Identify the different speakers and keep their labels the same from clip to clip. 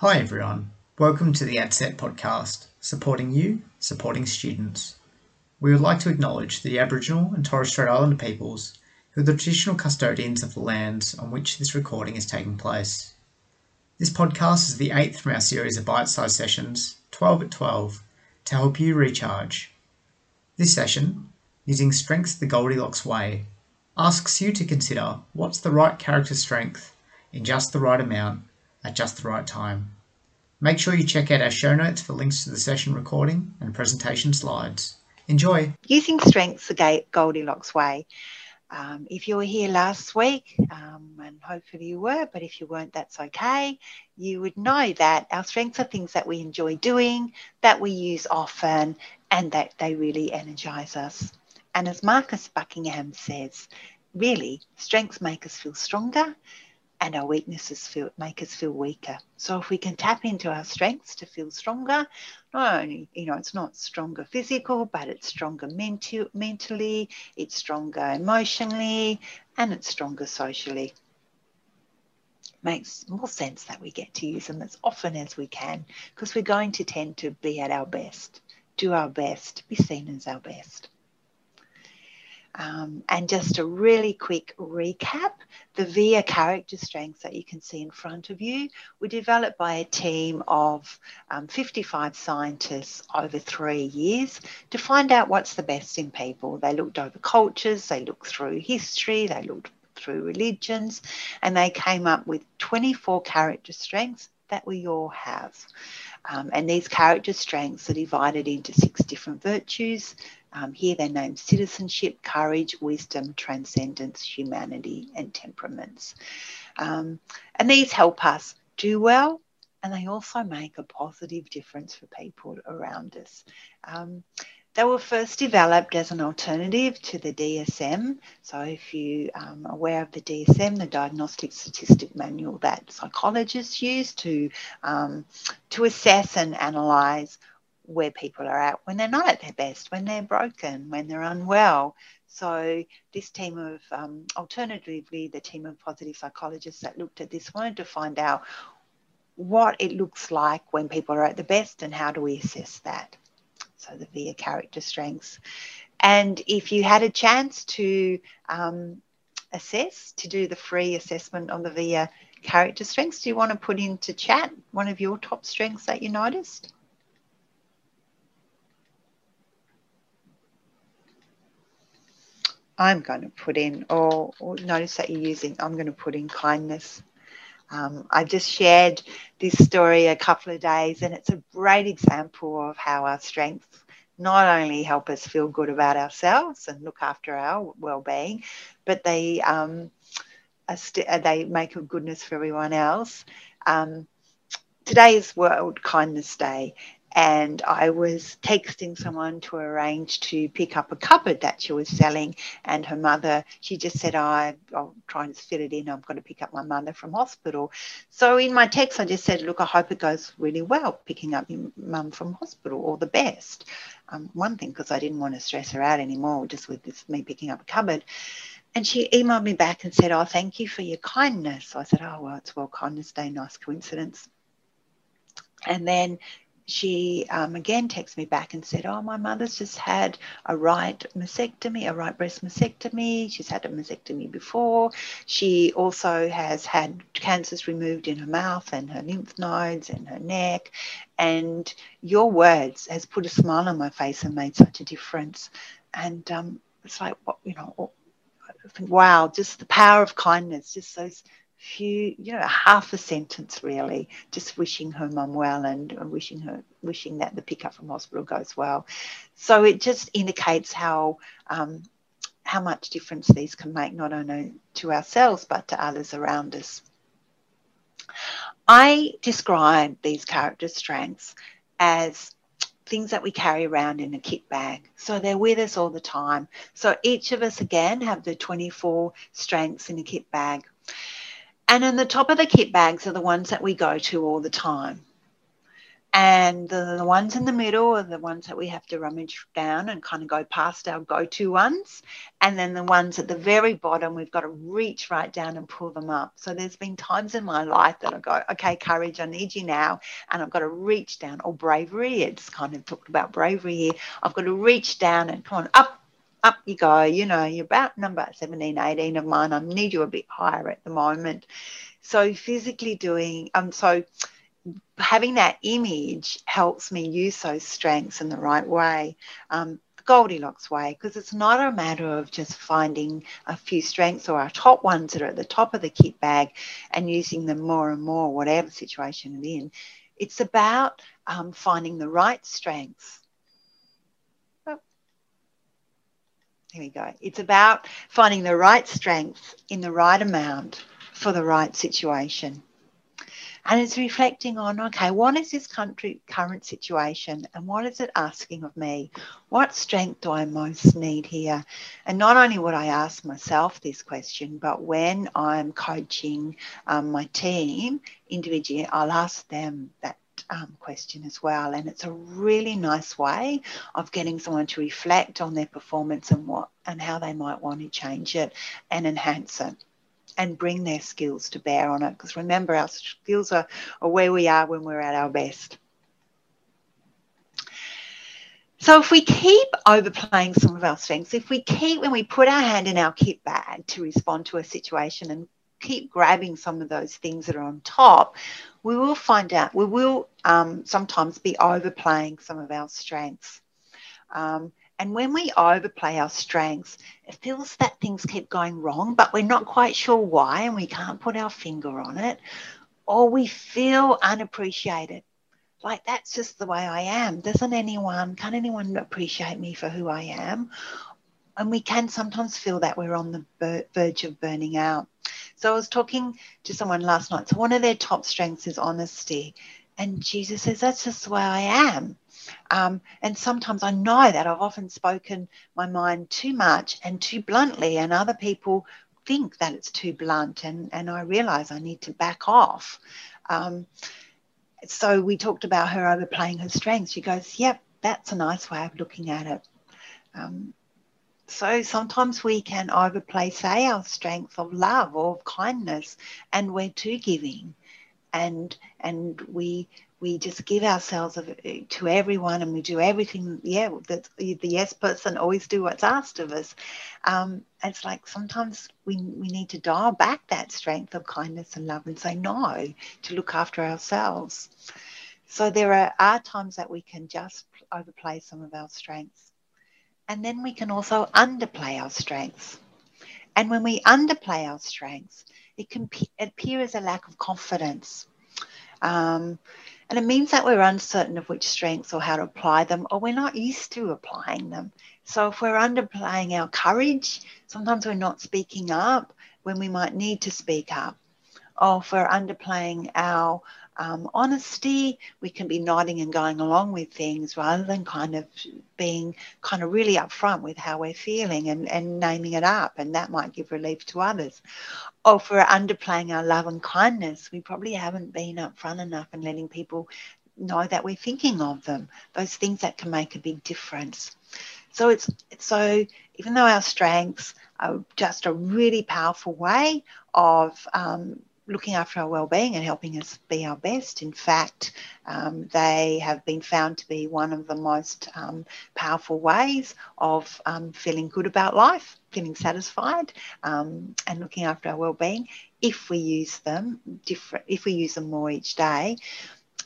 Speaker 1: Hi everyone, welcome to the ADCET podcast, supporting you, supporting students. We would like to acknowledge the Aboriginal and Torres Strait Islander peoples who are the traditional custodians of the lands on which this recording is taking place. This podcast is the eighth from our series of bite sized sessions, 12 at 12, to help you recharge. This session, using Strengths the Goldilocks Way, asks you to consider what's the right character strength in just the right amount at just the right time. Make sure you check out our show notes for links to the session recording and presentation slides. Enjoy!
Speaker 2: Using strengths the Goldilocks way. Um, if you were here last week, um, and hopefully you were, but if you weren't, that's okay. You would know that our strengths are things that we enjoy doing, that we use often, and that they really energize us. And as Marcus Buckingham says, really, strengths make us feel stronger and our weaknesses feel, make us feel weaker. So if we can tap into our strengths to feel stronger, not only, you know, it's not stronger physical, but it's stronger mental, mentally, it's stronger emotionally, and it's stronger socially. Makes more sense that we get to use them as often as we can because we're going to tend to be at our best, do our best, be seen as our best. Um, and just a really quick recap the VIA character strengths that you can see in front of you were developed by a team of um, 55 scientists over three years to find out what's the best in people. They looked over cultures, they looked through history, they looked through religions, and they came up with 24 character strengths that we all have. Um, and these character strengths are divided into six different virtues um, here they name citizenship, courage, wisdom, transcendence, humanity, and temperaments. Um, and these help us do well and they also make a positive difference for people around us. Um, they were first developed as an alternative to the DSM. So, if you um, are aware of the DSM, the Diagnostic Statistic Manual that psychologists use to um, to assess and analyse where people are at when they're not at their best, when they're broken, when they're unwell. So, this team of, um, alternatively, the team of positive psychologists that looked at this wanted to find out what it looks like when people are at the best and how do we assess that. So, the VIA character strengths. And if you had a chance to um, assess, to do the free assessment on the VIA character strengths, do you want to put into chat one of your top strengths that you noticed? I'm going to put in, or, or notice that you're using, I'm going to put in kindness. Um, I just shared this story a couple of days, and it's a great example of how our strengths not only help us feel good about ourselves and look after our well-being, but they um, st- they make a goodness for everyone else. Um, today is World Kindness Day, and I was texting someone to arrange to pick up a cupboard that she was selling. And her mother, she just said, oh, I'll try and fit it in. I'm going to pick up my mother from hospital. So in my text, I just said, Look, I hope it goes really well picking up your mum from hospital, all the best. Um, one thing, because I didn't want to stress her out anymore just with this, me picking up a cupboard. And she emailed me back and said, Oh, thank you for your kindness. I said, Oh, well, it's World Kindness Day. Nice coincidence. And then she um, again texted me back and said, Oh, my mother's just had a right mastectomy, a right breast mastectomy. She's had a mastectomy before. She also has had cancers removed in her mouth and her lymph nodes and her neck. And your words has put a smile on my face and made such a difference. And um, it's like, what, you know, wow, just the power of kindness, just those few, you know, half a sentence really, just wishing her mum well and wishing her, wishing that the pickup from hospital goes well. So it just indicates how um, how much difference these can make, not only to ourselves but to others around us. I describe these character strengths as things that we carry around in a kit bag. So they're with us all the time. So each of us, again, have the 24 strengths in a kit bag. And in the top of the kit bags are the ones that we go to all the time. And the, the ones in the middle are the ones that we have to rummage down and kind of go past our go to ones. And then the ones at the very bottom, we've got to reach right down and pull them up. So there's been times in my life that I go, okay, courage, I need you now. And I've got to reach down, or bravery, it's kind of talked about bravery here. I've got to reach down and come on, up, up you go. You know, you're about number 17, 18 of mine. I need you a bit higher at the moment. So physically doing, um, so having that image helps me use those strengths in the right way. Um, Goldilocks way, because it's not a matter of just finding a few strengths or our top ones that are at the top of the kit bag and using them more and more, whatever situation it's in. It's about um, finding the right strengths. Here we go. It's about finding the right strength in the right amount for the right situation. And it's reflecting on, okay, what is this country current situation and what is it asking of me? What strength do I most need here? And not only would I ask myself this question, but when I'm coaching um, my team individually, I'll ask them that um, question as well. And it's a really nice way of getting someone to reflect on their performance and what and how they might want to change it and enhance it and bring their skills to bear on it. Because remember, our skills are, are where we are when we're at our best. So if we keep overplaying some of our strengths, if we keep when we put our hand in our kit bag to respond to a situation and keep grabbing some of those things that are on top, we will find out we will um, sometimes be overplaying some of our strengths. Um, and when we overplay our strengths, it feels that things keep going wrong, but we're not quite sure why and we can't put our finger on it. Or we feel unappreciated. Like that's just the way I am. Doesn't anyone, can anyone appreciate me for who I am? And we can sometimes feel that we're on the verge of burning out. So I was talking to someone last night. So one of their top strengths is honesty. And Jesus says, that's just the way I am. Um, and sometimes I know that I've often spoken my mind too much and too bluntly, and other people think that it's too blunt, and, and I realize I need to back off. Um, so we talked about her overplaying her strengths. She goes, Yep, that's a nice way of looking at it. Um, so sometimes we can overplay, say, our strength of love or of kindness, and we're too giving, and and we we just give ourselves to everyone and we do everything yeah that the yes person always do what's asked of us. Um, it's like sometimes we, we need to dial back that strength of kindness and love and say no to look after ourselves. So there are, are times that we can just overplay some of our strengths and then we can also underplay our strengths and when we underplay our strengths it can appear as a lack of confidence um, and it means that we're uncertain of which strengths or how to apply them, or we're not used to applying them. So if we're underplaying our courage, sometimes we're not speaking up when we might need to speak up. Or if we're underplaying our um, honesty, we can be nodding and going along with things rather than kind of being kind of really upfront with how we're feeling and, and naming it up. And that might give relief to others. Or if we're underplaying our love and kindness, we probably haven't been upfront enough and letting people know that we're thinking of them, those things that can make a big difference. So it's so even though our strengths are just a really powerful way of um, looking after our well-being and helping us be our best. In fact, um, they have been found to be one of the most um, powerful ways of um, feeling good about life, feeling satisfied, um, and looking after our well-being. If we use them different, if we use them more each day.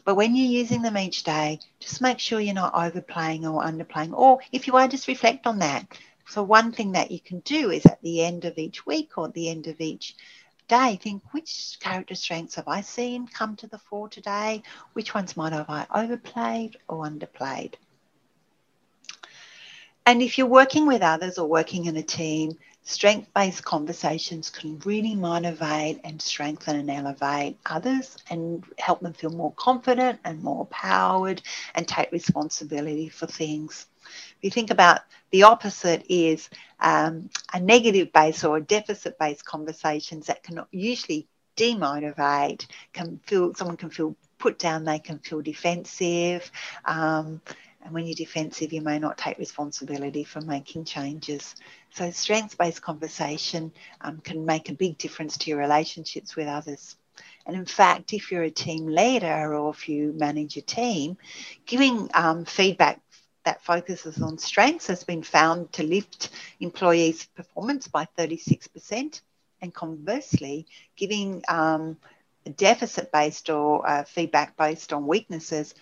Speaker 2: But when you're using them each day, just make sure you're not overplaying or underplaying. Or if you are, just reflect on that. So one thing that you can do is at the end of each week or at the end of each day think which character strengths have I seen come to the fore today? Which ones might have I overplayed or underplayed? And if you're working with others or working in a team, strength based conversations can really motivate and strengthen and elevate others and help them feel more confident and more empowered and take responsibility for things. If you think about the opposite is um, a negative based or a deficit based conversations that can usually demotivate, can feel someone can feel put down, they can feel defensive. Um, and when you're defensive, you may not take responsibility for making changes. So, strengths based conversation um, can make a big difference to your relationships with others. And in fact, if you're a team leader or if you manage a team, giving um, feedback that focuses on strengths has been found to lift employees' performance by 36%. And conversely, giving um, deficit based or uh, feedback based on weaknesses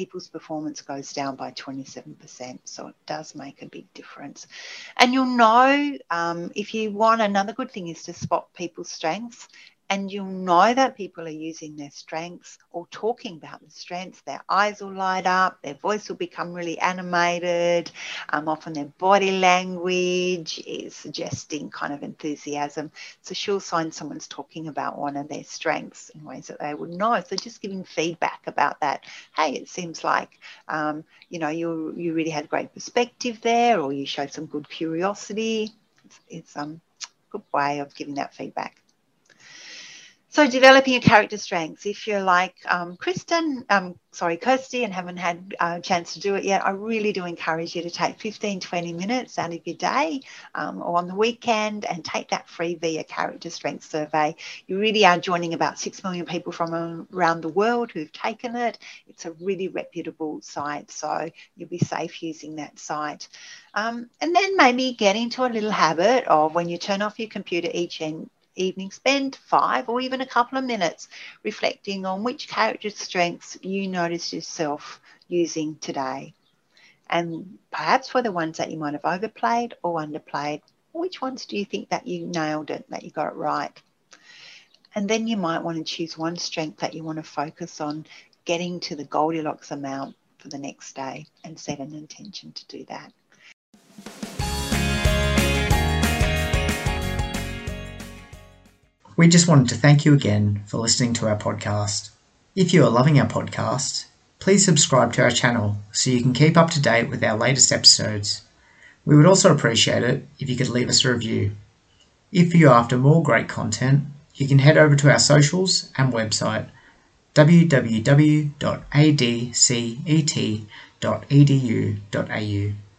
Speaker 2: people's performance goes down by 27%. So it does make a big difference. And you'll know um, if you want, another good thing is to spot people's strengths and you'll know that people are using their strengths or talking about the strengths. Their eyes will light up, their voice will become really animated. Um, often their body language is suggesting kind of enthusiasm. So sure sign someone's talking about one of their strengths in ways that they would know. So just giving feedback about that. Hey, it seems like um, you know you you really had great perspective there, or you showed some good curiosity. It's, it's um, a good way of giving that feedback. So developing your character strengths. If you're like um, Kristen, um, sorry, Kirsty, and haven't had a chance to do it yet, I really do encourage you to take 15, 20 minutes out of your day um, or on the weekend and take that free VIA character strength survey. You really are joining about 6 million people from around the world who've taken it. It's a really reputable site, so you'll be safe using that site. Um, and then maybe get into a little habit of when you turn off your computer each and evening, spend five or even a couple of minutes reflecting on which character strengths you notice yourself using today. And perhaps for the ones that you might have overplayed or underplayed, which ones do you think that you nailed it, that you got it right? And then you might want to choose one strength that you want to focus on getting to the Goldilocks amount for the next day and set an intention to do that.
Speaker 1: We just wanted to thank you again for listening to our podcast. If you are loving our podcast, please subscribe to our channel so you can keep up to date with our latest episodes. We would also appreciate it if you could leave us a review. If you're after more great content, you can head over to our socials and website www.adcet.edu.au.